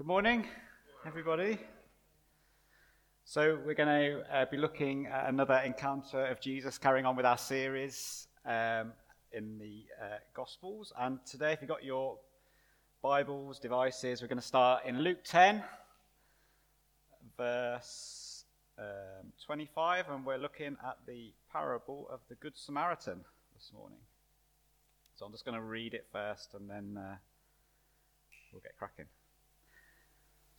Good morning, everybody. So, we're going to uh, be looking at another encounter of Jesus, carrying on with our series um, in the uh, Gospels. And today, if you've got your Bibles, devices, we're going to start in Luke 10, verse um, 25, and we're looking at the parable of the Good Samaritan this morning. So, I'm just going to read it first and then uh, we'll get cracking.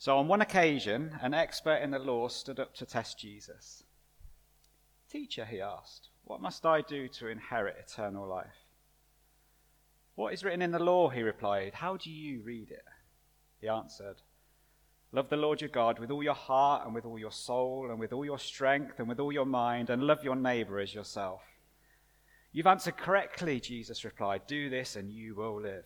So, on one occasion, an expert in the law stood up to test Jesus. Teacher, he asked, what must I do to inherit eternal life? What is written in the law? He replied. How do you read it? He answered, Love the Lord your God with all your heart and with all your soul and with all your strength and with all your mind, and love your neighbor as yourself. You've answered correctly, Jesus replied. Do this and you will live.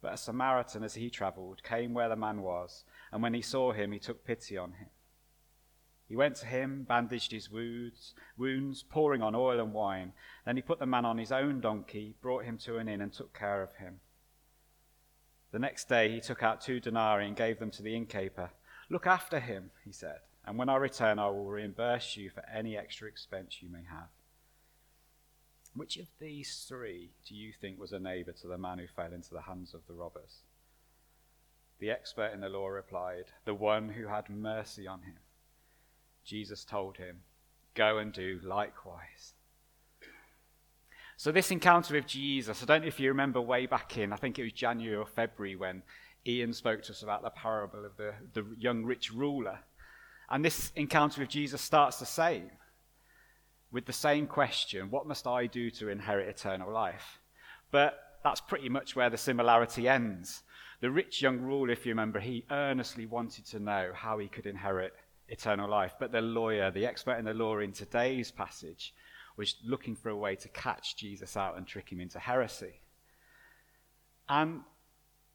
But a Samaritan, as he travelled, came where the man was, and when he saw him, he took pity on him. He went to him, bandaged his wounds, wounds, pouring on oil and wine. Then he put the man on his own donkey, brought him to an inn, and took care of him. The next day he took out two denarii and gave them to the innkeeper. Look after him, he said, and when I return, I will reimburse you for any extra expense you may have. Which of these three do you think was a neighbor to the man who fell into the hands of the robbers? The expert in the law replied, The one who had mercy on him. Jesus told him, Go and do likewise. So, this encounter with Jesus, I don't know if you remember way back in, I think it was January or February when Ian spoke to us about the parable of the, the young rich ruler. And this encounter with Jesus starts the same with the same question What must I do to inherit eternal life? But that's pretty much where the similarity ends. The rich young ruler, if you remember, he earnestly wanted to know how he could inherit eternal life. But the lawyer, the expert in the law in today's passage, was looking for a way to catch Jesus out and trick him into heresy. And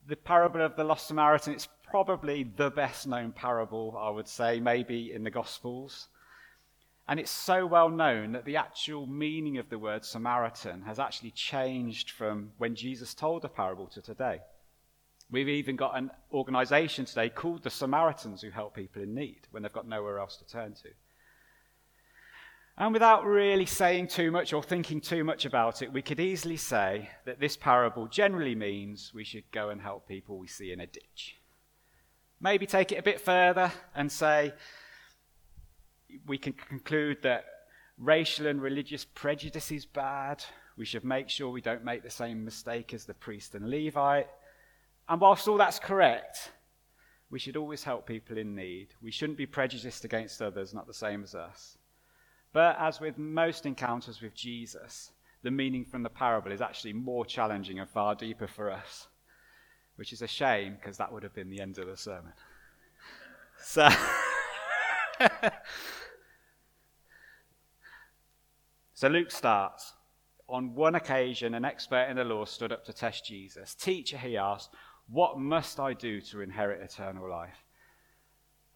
the parable of the lost Samaritan, it's probably the best known parable, I would say, maybe in the Gospels. And it's so well known that the actual meaning of the word Samaritan has actually changed from when Jesus told the parable to today. We've even got an organization today called the Samaritans who help people in need when they've got nowhere else to turn to. And without really saying too much or thinking too much about it, we could easily say that this parable generally means we should go and help people we see in a ditch. Maybe take it a bit further and say, we can conclude that racial and religious prejudice is bad. We should make sure we don't make the same mistake as the priest and Levite. And whilst all that's correct, we should always help people in need. We shouldn't be prejudiced against others, not the same as us. But as with most encounters with Jesus, the meaning from the parable is actually more challenging and far deeper for us, which is a shame because that would have been the end of the sermon. So. So Luke starts. On one occasion, an expert in the law stood up to test Jesus. Teacher, he asked, What must I do to inherit eternal life?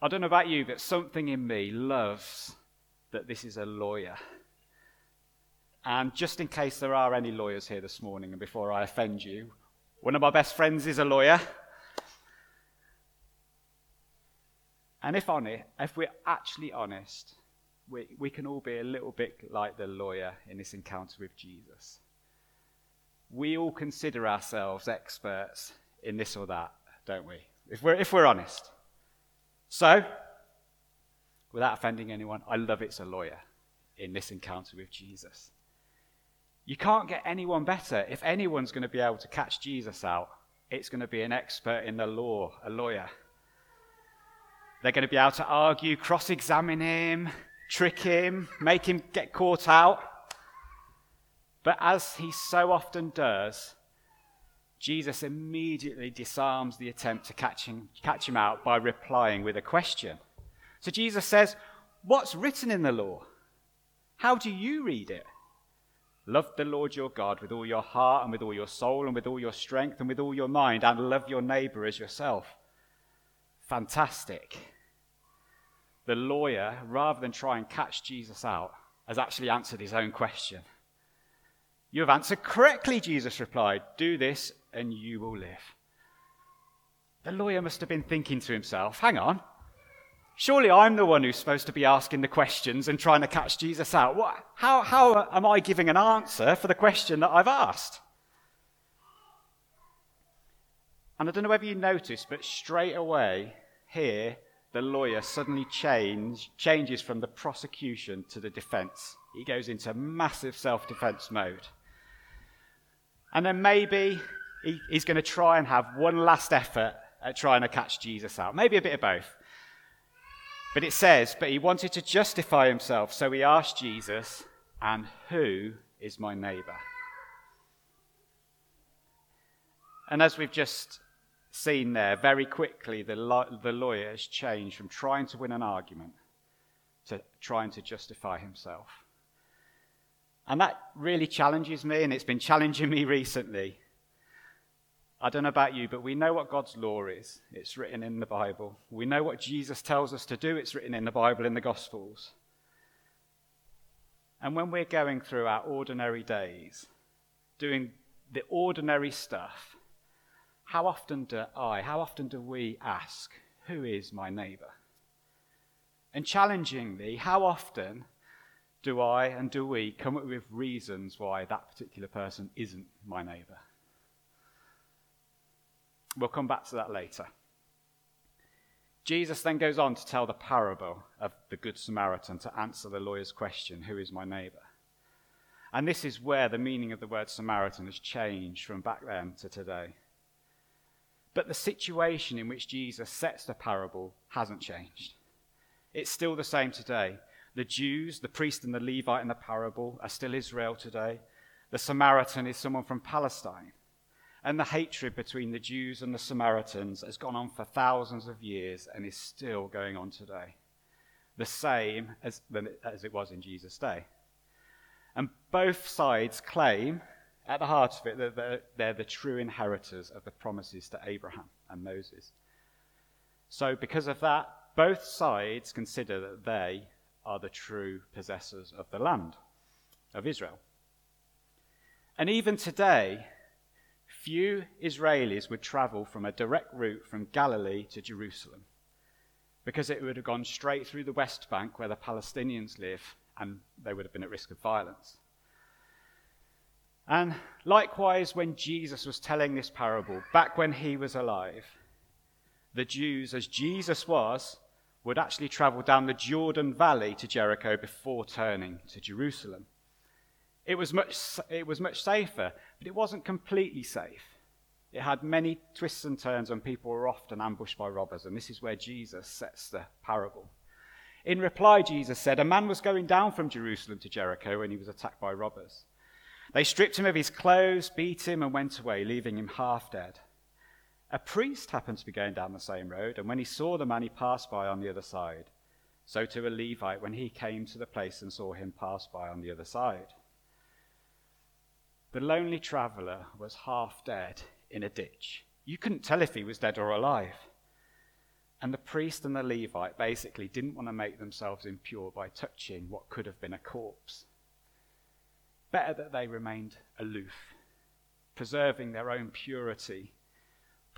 I don't know about you, but something in me loves that this is a lawyer. And just in case there are any lawyers here this morning, and before I offend you, one of my best friends is a lawyer. And if honest, if we're actually honest, we, we can all be a little bit like the lawyer in this encounter with Jesus. We all consider ourselves experts in this or that, don't we? If we're, if we're honest. So, without offending anyone, I love it's a lawyer in this encounter with Jesus. You can't get anyone better. If anyone's going to be able to catch Jesus out, it's going to be an expert in the law, a lawyer. They're going to be able to argue, cross examine him, trick him, make him get caught out. But as he so often does, Jesus immediately disarms the attempt to catch him, catch him out by replying with a question. So Jesus says, What's written in the law? How do you read it? Love the Lord your God with all your heart and with all your soul and with all your strength and with all your mind, and love your neighbor as yourself. Fantastic. The lawyer, rather than try and catch Jesus out, has actually answered his own question. You have answered correctly, Jesus replied. Do this and you will live. The lawyer must have been thinking to himself, hang on, surely I'm the one who's supposed to be asking the questions and trying to catch Jesus out. What, how, how am I giving an answer for the question that I've asked? And I don't know whether you noticed, but straight away here, the lawyer suddenly change, changes from the prosecution to the defense. He goes into massive self defense mode. And then maybe he, he's going to try and have one last effort at trying to catch Jesus out. Maybe a bit of both. But it says, but he wanted to justify himself, so he asked Jesus, and who is my neighbor? And as we've just seen there, very quickly the, lo- the lawyer has changed from trying to win an argument to trying to justify himself. And that really challenges me, and it's been challenging me recently. I don't know about you, but we know what God's law is. It's written in the Bible. We know what Jesus tells us to do. It's written in the Bible, in the Gospels. And when we're going through our ordinary days, doing the ordinary stuff, how often do I, how often do we ask, Who is my neighbor? And challengingly, how often do I and do we come up with reasons why that particular person isn't my neighbor? We'll come back to that later. Jesus then goes on to tell the parable of the Good Samaritan to answer the lawyer's question Who is my neighbor? And this is where the meaning of the word Samaritan has changed from back then to today. But the situation in which Jesus sets the parable hasn't changed. It's still the same today. The Jews, the priest and the Levite in the parable, are still Israel today. The Samaritan is someone from Palestine. And the hatred between the Jews and the Samaritans has gone on for thousands of years and is still going on today. The same as, as it was in Jesus' day. And both sides claim, at the heart of it, that they're the true inheritors of the promises to Abraham and Moses. So, because of that, both sides consider that they are the true possessors of the land of Israel. And even today, few Israelis would travel from a direct route from Galilee to Jerusalem because it would have gone straight through the West Bank where the Palestinians live and they would have been at risk of violence. And likewise, when Jesus was telling this parable, back when he was alive, the Jews, as Jesus was, would actually travel down the Jordan Valley to Jericho before turning to Jerusalem. It was much, it was much safer, but it wasn't completely safe. It had many twists and turns, and people were often ambushed by robbers, and this is where Jesus sets the parable. In reply, Jesus said, A man was going down from Jerusalem to Jericho when he was attacked by robbers. They stripped him of his clothes, beat him, and went away, leaving him half dead. A priest happened to be going down the same road, and when he saw the man, he passed by on the other side. So to a Levite, when he came to the place and saw him pass by on the other side. The lonely traveller was half dead in a ditch. You couldn't tell if he was dead or alive. And the priest and the Levite basically didn't want to make themselves impure by touching what could have been a corpse. Better that they remained aloof, preserving their own purity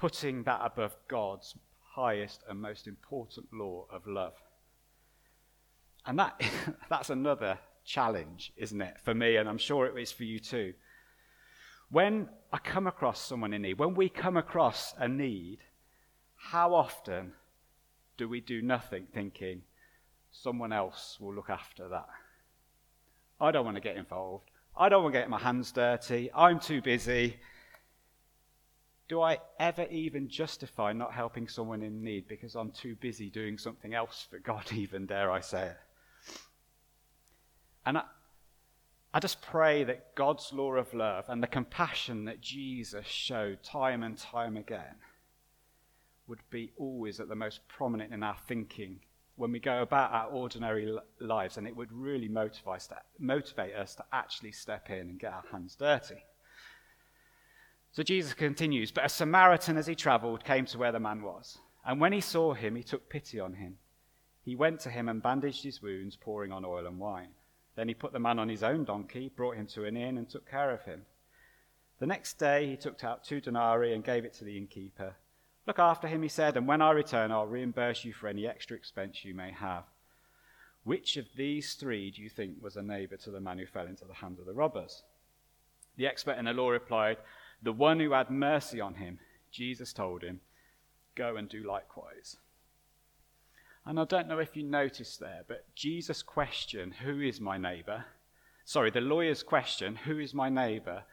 putting that above God's highest and most important law of love. And that, that's another challenge, isn't it, for me, and I'm sure it is for you too. When I come across someone in need, when we come across a need, how often do we do nothing thinking someone else will look after that? I don't want to get involved. I don't want to get my hands dirty. I'm too busy. Do I ever even justify not helping someone in need because I'm too busy doing something else for God, even dare I say it? And I, I just pray that God's law of love and the compassion that Jesus showed time and time again would be always at the most prominent in our thinking when we go about our ordinary lives, and it would really motivate us, to, motivate us to actually step in and get our hands dirty. So Jesus continues, But a Samaritan, as he traveled, came to where the man was. And when he saw him, he took pity on him. He went to him and bandaged his wounds, pouring on oil and wine. Then he put the man on his own donkey, brought him to an inn, and took care of him. The next day he took out two denarii and gave it to the innkeeper. Look after him, he said, and when I return, I'll reimburse you for any extra expense you may have. Which of these three do you think was a neighbor to the man who fell into the hands of the robbers? The expert in the law replied, The one who had mercy on him. Jesus told him, Go and do likewise. And I don't know if you noticed there, but Jesus' question, Who is my neighbor? Sorry, the lawyer's question, Who is my neighbor?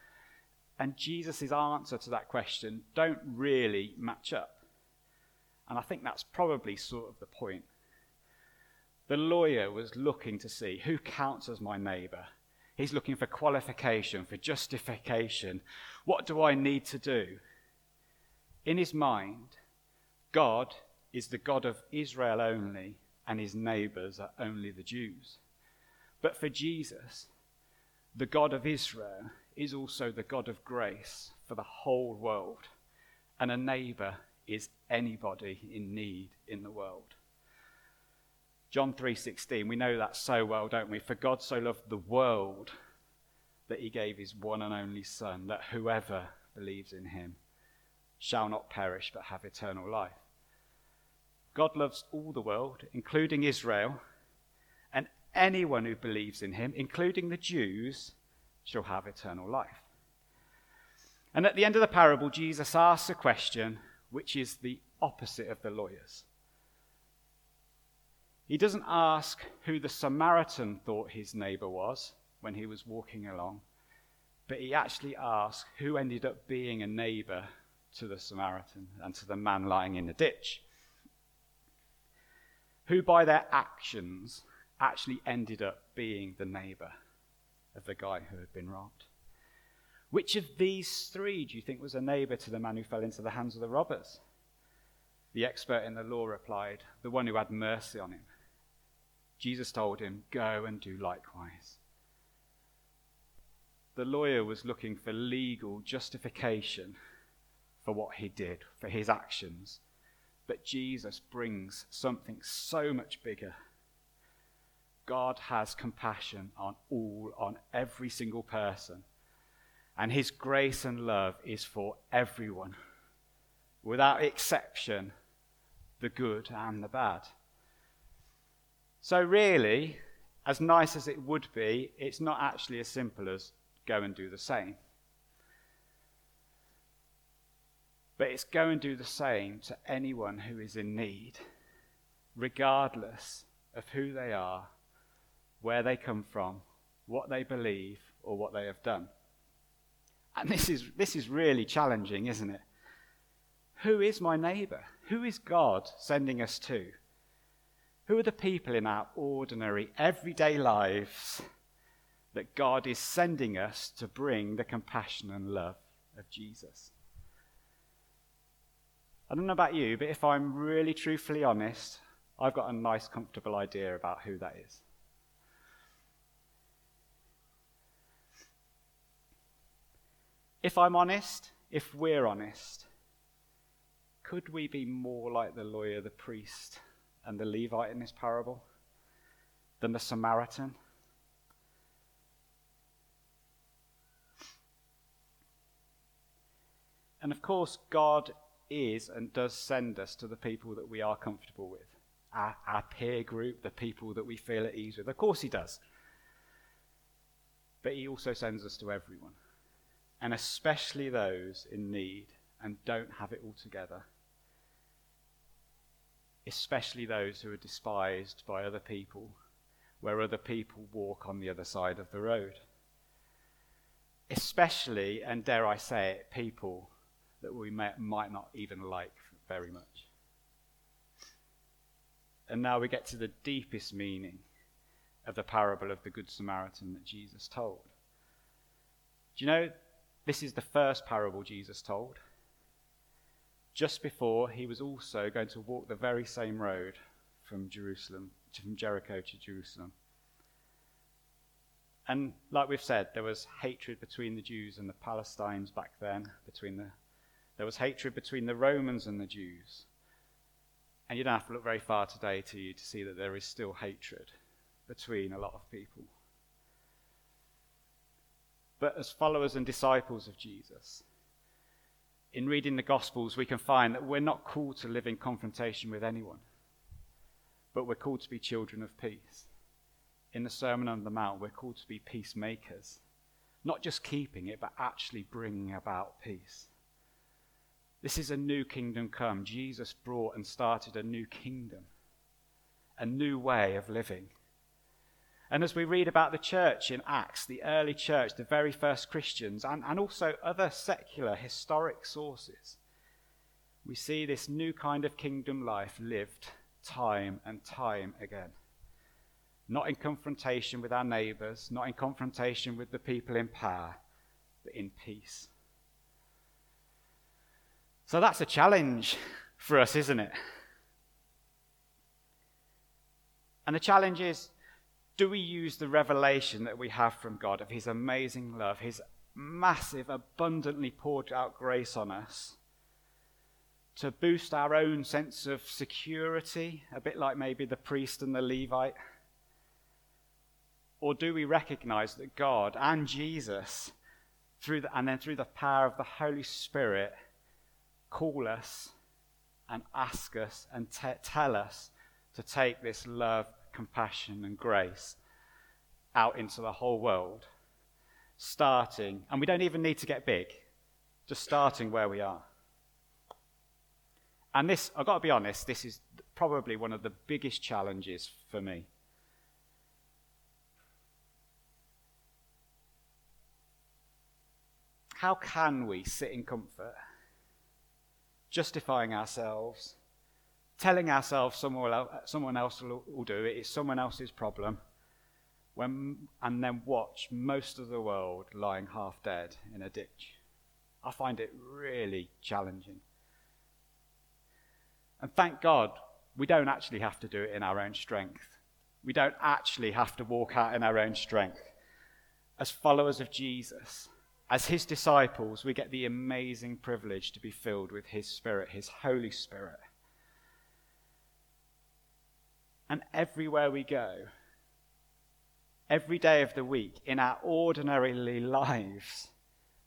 And Jesus' answer to that question don't really match up. And I think that's probably sort of the point. The lawyer was looking to see who counts as my neighbor. He's looking for qualification, for justification. What do I need to do? In his mind, God is the God of Israel only, and his neighbors are only the Jews. But for Jesus, the God of Israel is also the God of grace for the whole world, and a neighbor is anybody in need in the world. John 3:16 we know that so well don't we for God so loved the world that he gave his one and only son that whoever believes in him shall not perish but have eternal life. God loves all the world including Israel and anyone who believes in him including the Jews shall have eternal life. And at the end of the parable, Jesus asks a question which is the opposite of the lawyer's. He doesn't ask who the Samaritan thought his neighbor was when he was walking along, but he actually asks who ended up being a neighbor to the Samaritan and to the man lying in the ditch. Who, by their actions, actually ended up being the neighbor of the guy who had been robbed. Which of these three do you think was a neighbor to the man who fell into the hands of the robbers? The expert in the law replied, The one who had mercy on him. Jesus told him, Go and do likewise. The lawyer was looking for legal justification for what he did, for his actions. But Jesus brings something so much bigger God has compassion on all, on every single person. And his grace and love is for everyone, without exception, the good and the bad. So, really, as nice as it would be, it's not actually as simple as go and do the same. But it's go and do the same to anyone who is in need, regardless of who they are where they come from, what they believe, or what they have done. And this is, this is really challenging, isn't it? Who is my neighbor? Who is God sending us to? Who are the people in our ordinary, everyday lives that God is sending us to bring the compassion and love of Jesus? I don't know about you, but if I'm really truthfully honest, I've got a nice, comfortable idea about who that is. If I'm honest, if we're honest, could we be more like the lawyer, the priest, and the Levite in this parable than the Samaritan? And of course, God is and does send us to the people that we are comfortable with, our, our, peer group, the people that we feel at ease with. Of course, He does. But He also sends us to everyone and especially those in need and don't have it all together. Especially those who are despised by other people, where other people walk on the other side of the road. Especially, and dare I say it, people that we may, might not even like very much. And now we get to the deepest meaning of the parable of the Good Samaritan that Jesus told. Do you know this is the first parable Jesus told. Just before, he was also going to walk the very same road from Jerusalem, from Jericho to Jerusalem. And like we've said, there was hatred between the Jews and the Palestinians back then. Between the, there was hatred between the Romans and the Jews. And you don't have to look very far today to to see that there is still hatred between a lot of people. But as followers and disciples of Jesus, in reading the Gospels, we can find that we're not called to live in confrontation with anyone, but we're called to be children of peace in the Sermon on the Mount, we're called to be peacemakers. Not just keeping it, but actually bringing about peace. This is a new kingdom come. Jesus brought and started a new kingdom, a new way of living. And as we read about the church in Acts, the early church, the very first Christians, and, and also other secular historic sources, we see this new kind of kingdom life lived time and time again not in confrontation with our neighbours, not in confrontation with the people in power, but in peace. So that's a challenge for us, isn't it? And the challenge is do we use the revelation that we have from God of His amazing love, His massive, abundantly poured out grace on us, to boost our own sense of security, a bit like maybe the priest and the Levite? Or do we recognize that God and Jesus, through the, and then through the power of the Holy Spirit, call us and ask us and t- tell us to take this love, compassion, and grace out into the whole world? Starting, and we don't even need to get big, just starting where we are. And this, I've got to be honest, this is probably one of the biggest challenges for me How can we sit in comfort, justifying ourselves, telling ourselves someone else, will, will do it, it's someone else's problem, when, and then watch most of the world lying half dead in a ditch? I find it really challenging. And thank God we don't actually have to do it in our own strength. We don't actually have to walk out in our own strength. As followers of Jesus, as his disciples, we get the amazing privilege to be filled with his Spirit, his Holy Spirit. And everywhere we go, every day of the week, in our ordinary lives,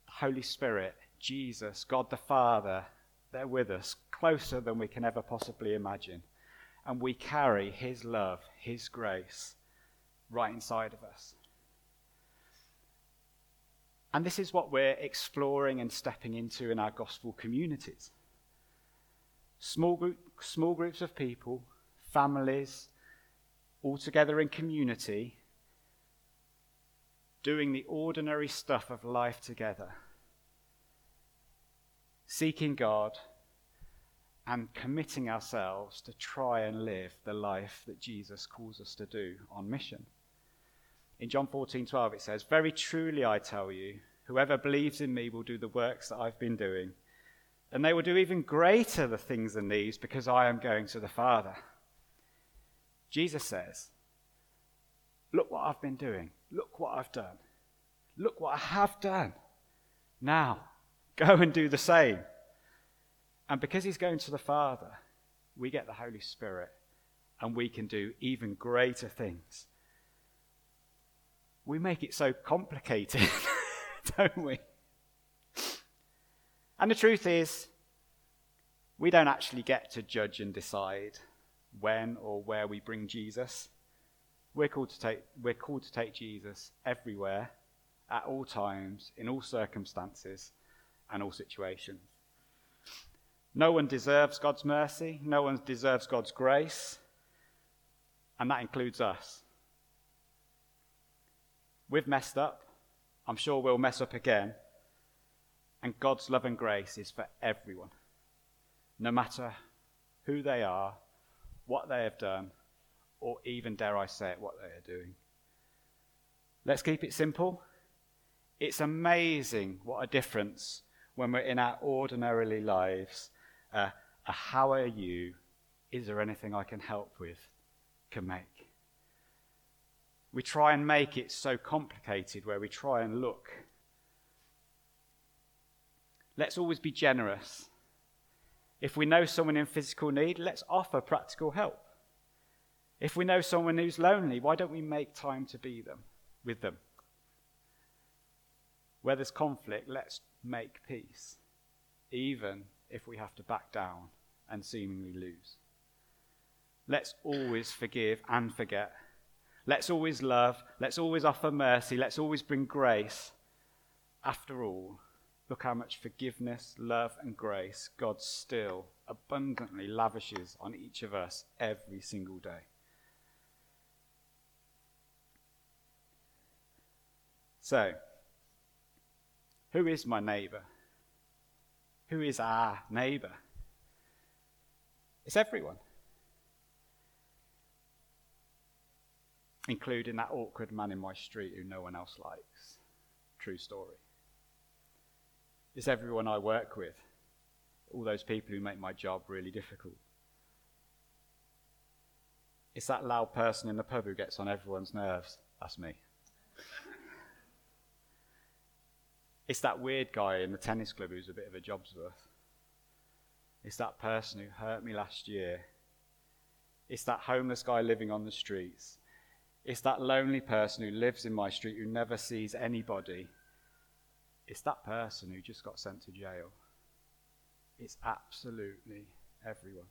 the Holy Spirit, Jesus, God the Father, they're with us, closer than we can ever possibly imagine. And we carry his love, his grace right inside of us. And this is what we're exploring and stepping into in our gospel communities. Small, group, small groups of people, families, all together in community, doing the ordinary stuff of life together, seeking God and committing ourselves to try and live the life that Jesus calls us to do on mission. In John 14 12, it says, Very truly I tell you, whoever believes in me will do the works that I've been doing. And they will do even greater the things than these because I am going to the Father. Jesus says, Look what I've been doing. Look what I've done. Look what I have done. Now, go and do the same. And because he's going to the Father, we get the Holy Spirit and we can do even greater things we make it so complicated, don't we? And the truth is, we don't actually get to judge and decide when or where we bring Jesus. We're called to take, we're called to take Jesus everywhere, at all times, in all circumstances, and all situations. No one deserves God's mercy, no one deserves God's grace, and that includes us. We've messed up. I'm sure we'll mess up again. And God's love and grace is for everyone, no matter who they are, what they have done, or even, dare I say it, what they are doing. Let's keep it simple. It's amazing what a difference when we're in our ordinarily lives. Uh, a how are you Is there anything I can help with? Can make. We try and make it so complicated where we try and look. Let's always be generous. If we know someone in physical need, let's offer practical help. If we know someone who's lonely, why don't we make time to be them with them? Where there's conflict, let's make peace, even if we have to back down and seemingly lose. Let's always forgive and forget. Let's always love. Let's always offer mercy. Let's always bring grace. After all, look how much forgiveness, love, and grace God still abundantly lavishes on each of us every single day. So, who is my neighbour? Who is our neighbour? It's everyone, including that awkward man in my street who no one else likes. True story. It's everyone I work with, all those people who make my job really difficult. It's that loud person in the pub who gets on everyone's nerves. That's me. It's that weird guy in the tennis club who's a bit of a job's worth. It's that person who hurt me last year. It's that homeless guy living on the streets. It's that lonely person who lives in my street who never sees anybody. It's that person who just got sent to jail. It's absolutely everyone.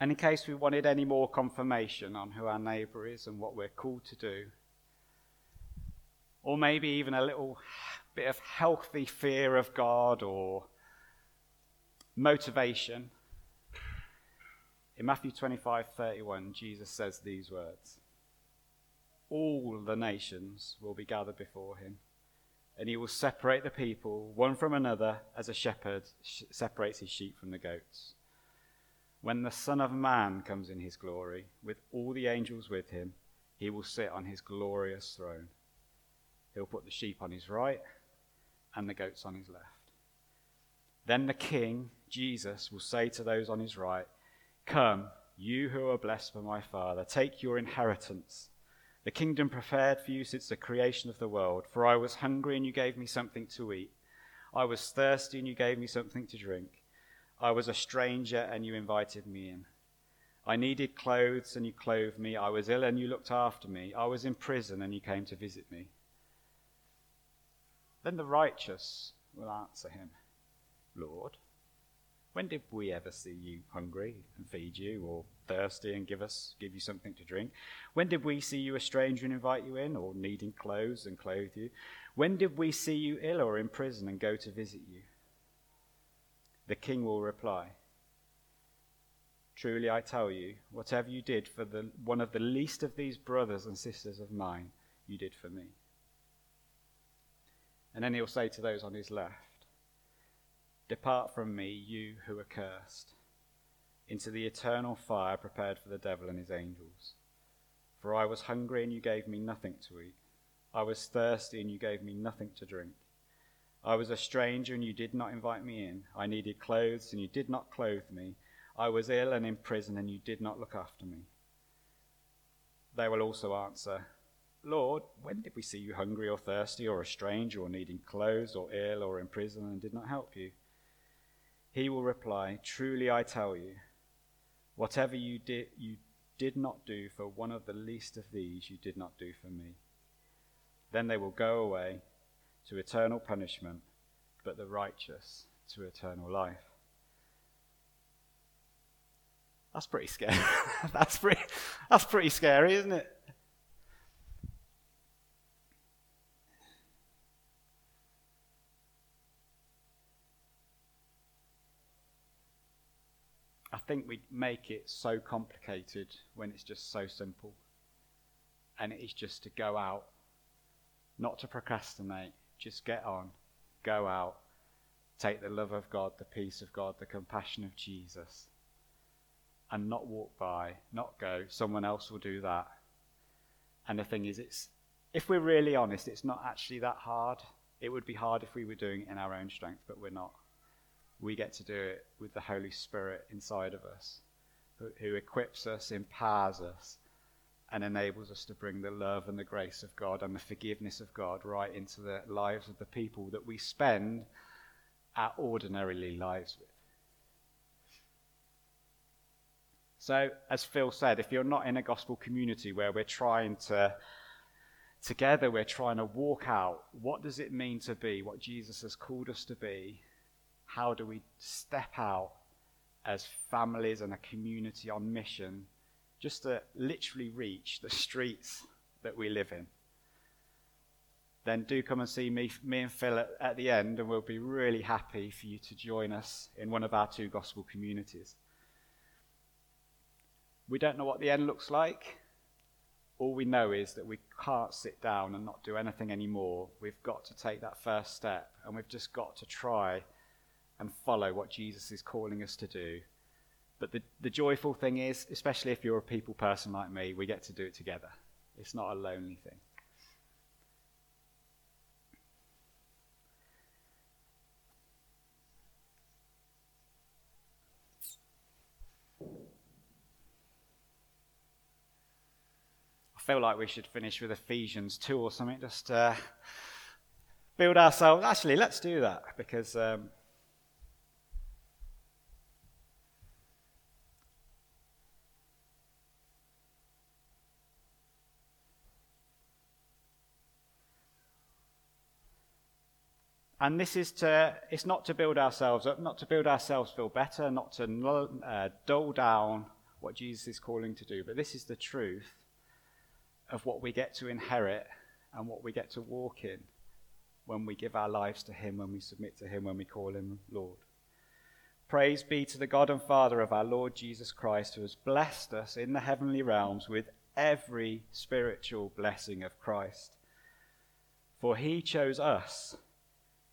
And in case we wanted any more confirmation on who our neighbour is and what we're called to do, or maybe even a little bit of healthy fear of God or motivation, in Matthew 25:31, Jesus says these words: All the nations will be gathered before him, and he will separate the people one from another as a shepherd separates his sheep from the goats. When the Son of Man comes in his glory, with all the angels with him, he will sit on his glorious throne. He'll put the sheep on his right and the goats on his left. Then the King, Jesus, will say to those on his right, Come, you who are blessed by my Father, take your inheritance. The kingdom prepared for you since the creation of the world. For I was hungry and you gave me something to eat. I was thirsty and you gave me something to drink. I was a stranger and you invited me in. I needed clothes and you clothed me. I was ill and you looked after me. I was in prison and you came to visit me. Then the righteous will answer him, Lord, when did we ever see you hungry and feed you, or thirsty and give us give you something to drink? When did we see you a stranger and invite you in, or needing clothes and clothe you? When did we see you ill or in prison and go to visit you? The king will reply, Truly I tell you, whatever you did for the, one of the least of these brothers and sisters of mine, you did for me. And then he'll say to those on his left, Depart from me, you who are cursed, into the eternal fire prepared for the devil and his angels. For I was hungry, and you gave me nothing to eat. I was thirsty, and you gave me nothing to drink. I was a stranger and you did not invite me in. I needed clothes and you did not clothe me. I was ill and in prison and you did not look after me. They will also answer, Lord, when did we see you hungry or thirsty or a stranger or needing clothes or ill or in prison and did not help you? He will reply, Truly I tell you, whatever you did, you did not do for one of the least of these, you did not do for me. Then they will go away to eternal punishment, but the righteous to eternal life. That's pretty scary. that's pretty that's pretty scary, isn't it? I think we make it so complicated when it's just so simple. And it is just to go out, not to procrastinate, just get on, go out, take the love of God, the peace of God, the compassion of Jesus, and not walk by, not go. Someone else will do that. And the thing is, it's if we're really honest, it's not actually that hard. It would be hard if we were doing it in our own strength, but we're not. We get to do it with the Holy Spirit inside of us, who, equips us, empowers us, and enables us to bring the love and the grace of God and the forgiveness of God right into the lives of the people that we spend our ordinarily lives with. So, as Phil said, if you're not in a gospel community where we're trying to, together, we're trying to walk out what does it mean to be what Jesus has called us to be, how do we step out as families and a community on mission just to literally reach the streets that we live in? Then do come and see me, me and Phil at, at the end, and we'll be really happy for you to join us in one of our two gospel communities. We don't know what the end looks like. All we know is that we can't sit down and not do anything anymore. We've got to take that first step, and we've just got to try and follow what Jesus is calling us to do. But the, the joyful thing is, especially if you're a people person like me, we get to do it together. It's not a lonely thing. I feel like we should finish with Ephesians 2 or something, just uh, build ourselves. Actually, let's do that because. Um, And this is to, it's not to build ourselves up, not to build ourselves feel better, not to uh, dull down what Jesus is calling to do, but this is the truth of what we get to inherit and what we get to walk in when we give our lives to Him, when we submit to Him, when we call Him Lord. Praise be to the God and Father of our Lord Jesus Christ, who has blessed us in the heavenly realms with every spiritual blessing of Christ. For He chose us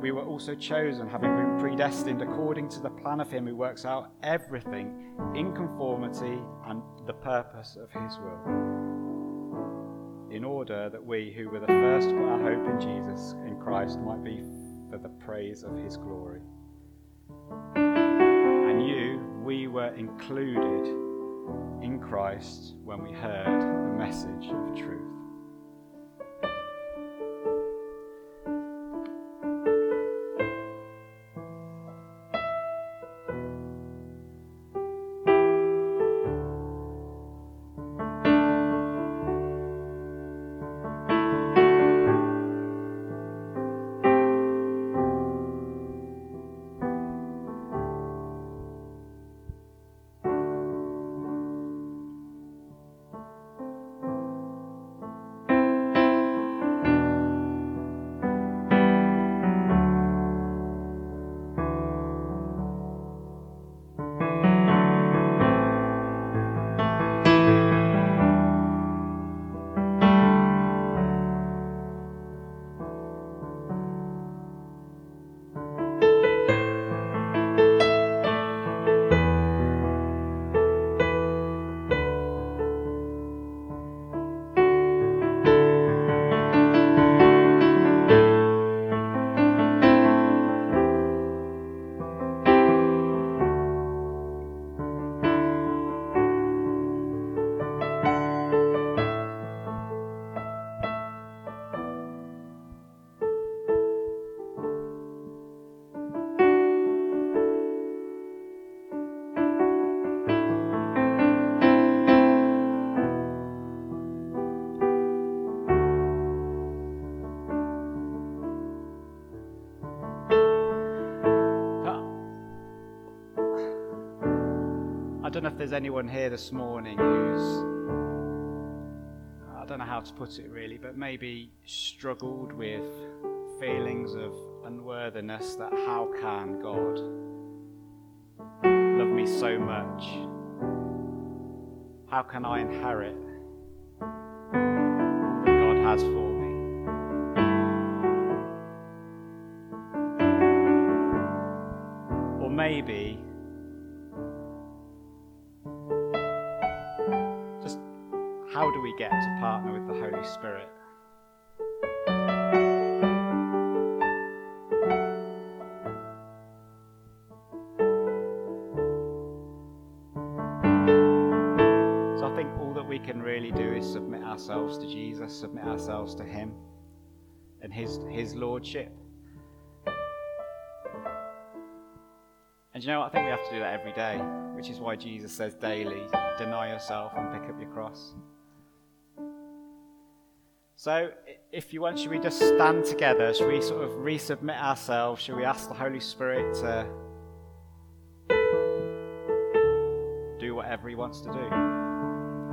we were also chosen, having been predestined according to the plan of him who works out everything in conformity and the purpose of his will. In order that we who were the first put our hope in Jesus, in Christ, might be for the praise of his glory. And you, we were included in Christ when we heard the message of truth. Don't know if there's anyone here this morning who's, I don't know how to put it really, but maybe struggled with feelings of unworthiness that how can God love me so much? How can I inherit that God has for me? Or maybe get to partner with the Holy Spirit? So I think all that we can really do is submit ourselves to Jesus, submit ourselves to Him and His, His Lordship. And you know what? I think we have to do that every day, which is why Jesus says daily deny yourself and pick up your cross. So, if you want, should we just stand together? Should we sort of resubmit ourselves? Should we ask the Holy Spirit to do whatever He wants to do?